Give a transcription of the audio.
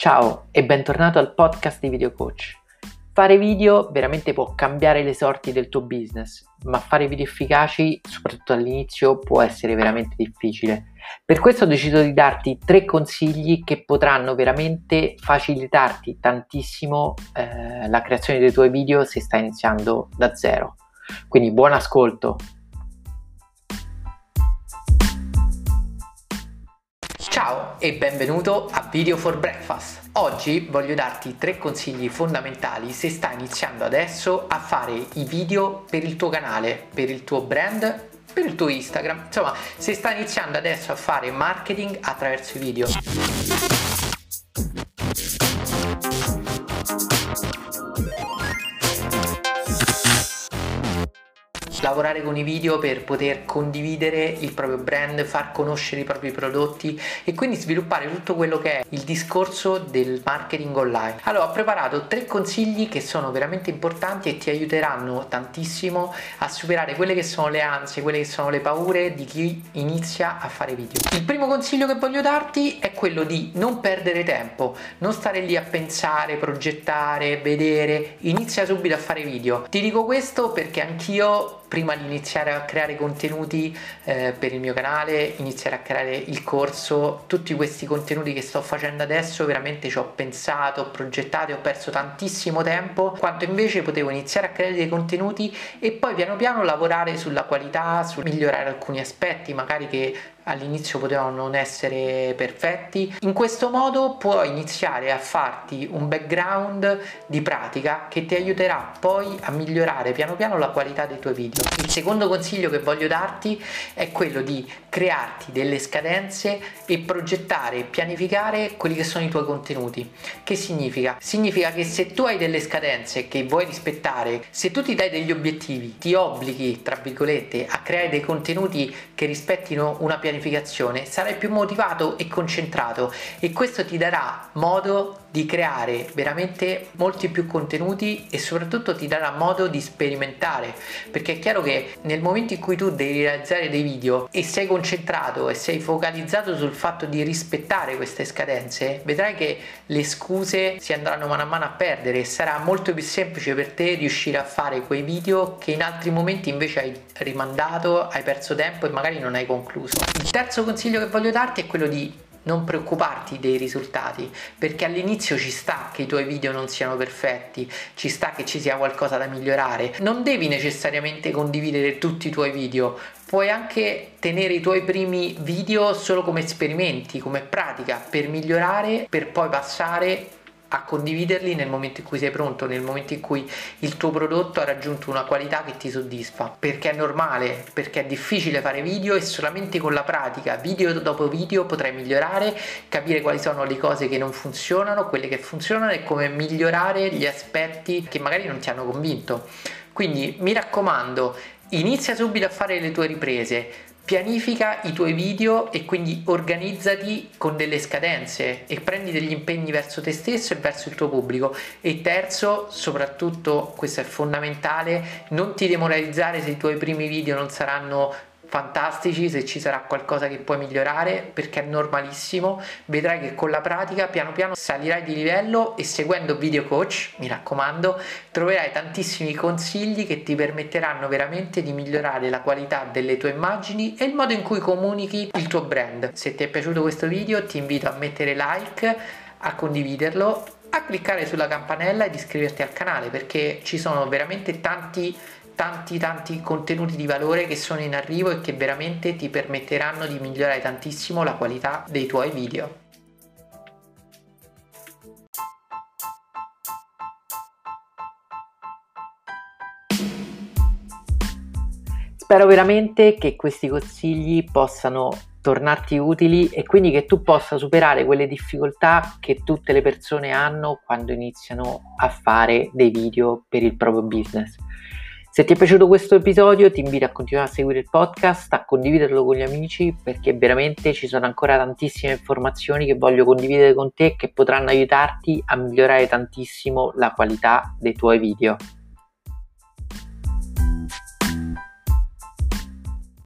Ciao e bentornato al podcast di Video Coach. Fare video veramente può cambiare le sorti del tuo business, ma fare video efficaci, soprattutto all'inizio, può essere veramente difficile. Per questo ho deciso di darti tre consigli che potranno veramente facilitarti tantissimo eh, la creazione dei tuoi video se stai iniziando da zero. Quindi buon ascolto! E benvenuto a Video for Breakfast. Oggi voglio darti tre consigli fondamentali se stai iniziando adesso a fare i video per il tuo canale, per il tuo brand, per il tuo Instagram. Insomma, se stai iniziando adesso a fare marketing attraverso i video. Lavorare con i video per poter condividere il proprio brand, far conoscere i propri prodotti e quindi sviluppare tutto quello che è il discorso del marketing online. Allora ho preparato tre consigli che sono veramente importanti e ti aiuteranno tantissimo a superare quelle che sono le ansie, quelle che sono le paure di chi inizia a fare video. Il primo consiglio che voglio darti è quello di non perdere tempo, non stare lì a pensare, progettare, vedere, inizia subito a fare video. Ti dico questo perché anch'io prima di iniziare a creare contenuti eh, per il mio canale, iniziare a creare il corso, tutti questi contenuti che sto facendo adesso veramente ci ho pensato, ho progettato e ho perso tantissimo tempo, quanto invece potevo iniziare a creare dei contenuti e poi piano piano lavorare sulla qualità, su migliorare alcuni aspetti, magari che all'inizio potevano non essere perfetti. In questo modo puoi iniziare a farti un background di pratica che ti aiuterà poi a migliorare piano piano la qualità dei tuoi video. Il secondo consiglio che voglio darti è quello di crearti delle scadenze e progettare e pianificare quelli che sono i tuoi contenuti. Che significa? Significa che se tu hai delle scadenze che vuoi rispettare, se tu ti dai degli obiettivi, ti obblighi, tra virgolette, a creare dei contenuti che rispettino una pianificazione pianificazione sarai più motivato e concentrato e questo ti darà modo di creare veramente molti più contenuti e soprattutto ti darà modo di sperimentare perché è chiaro che nel momento in cui tu devi realizzare dei video e sei concentrato e sei focalizzato sul fatto di rispettare queste scadenze vedrai che le scuse si andranno mano a mano a perdere e sarà molto più semplice per te riuscire a fare quei video che in altri momenti invece hai rimandato hai perso tempo e magari non hai concluso il terzo consiglio che voglio darti è quello di non preoccuparti dei risultati perché all'inizio ci sta che i tuoi video non siano perfetti, ci sta che ci sia qualcosa da migliorare. Non devi necessariamente condividere tutti i tuoi video, puoi anche tenere i tuoi primi video solo come esperimenti, come pratica per migliorare, per poi passare a condividerli nel momento in cui sei pronto, nel momento in cui il tuo prodotto ha raggiunto una qualità che ti soddisfa. Perché è normale, perché è difficile fare video e solamente con la pratica, video dopo video, potrai migliorare, capire quali sono le cose che non funzionano, quelle che funzionano e come migliorare gli aspetti che magari non ti hanno convinto. Quindi mi raccomando, inizia subito a fare le tue riprese pianifica i tuoi video e quindi organizzati con delle scadenze e prendi degli impegni verso te stesso e verso il tuo pubblico. E terzo soprattutto questo è fondamentale non ti demoralizzare se i tuoi primi video non saranno fantastici, se ci sarà qualcosa che puoi migliorare, perché è normalissimo, vedrai che con la pratica piano piano salirai di livello e seguendo Video Coach, mi raccomando, troverai tantissimi consigli che ti permetteranno veramente di migliorare la qualità delle tue immagini e il modo in cui comunichi il tuo brand. Se ti è piaciuto questo video ti invito a mettere like, a condividerlo a cliccare sulla campanella ed iscriverti al canale perché ci sono veramente tanti tanti tanti contenuti di valore che sono in arrivo e che veramente ti permetteranno di migliorare tantissimo la qualità dei tuoi video. Spero veramente che questi consigli possano tornarti utili e quindi che tu possa superare quelle difficoltà che tutte le persone hanno quando iniziano a fare dei video per il proprio business. Se ti è piaciuto questo episodio ti invito a continuare a seguire il podcast, a condividerlo con gli amici perché veramente ci sono ancora tantissime informazioni che voglio condividere con te che potranno aiutarti a migliorare tantissimo la qualità dei tuoi video.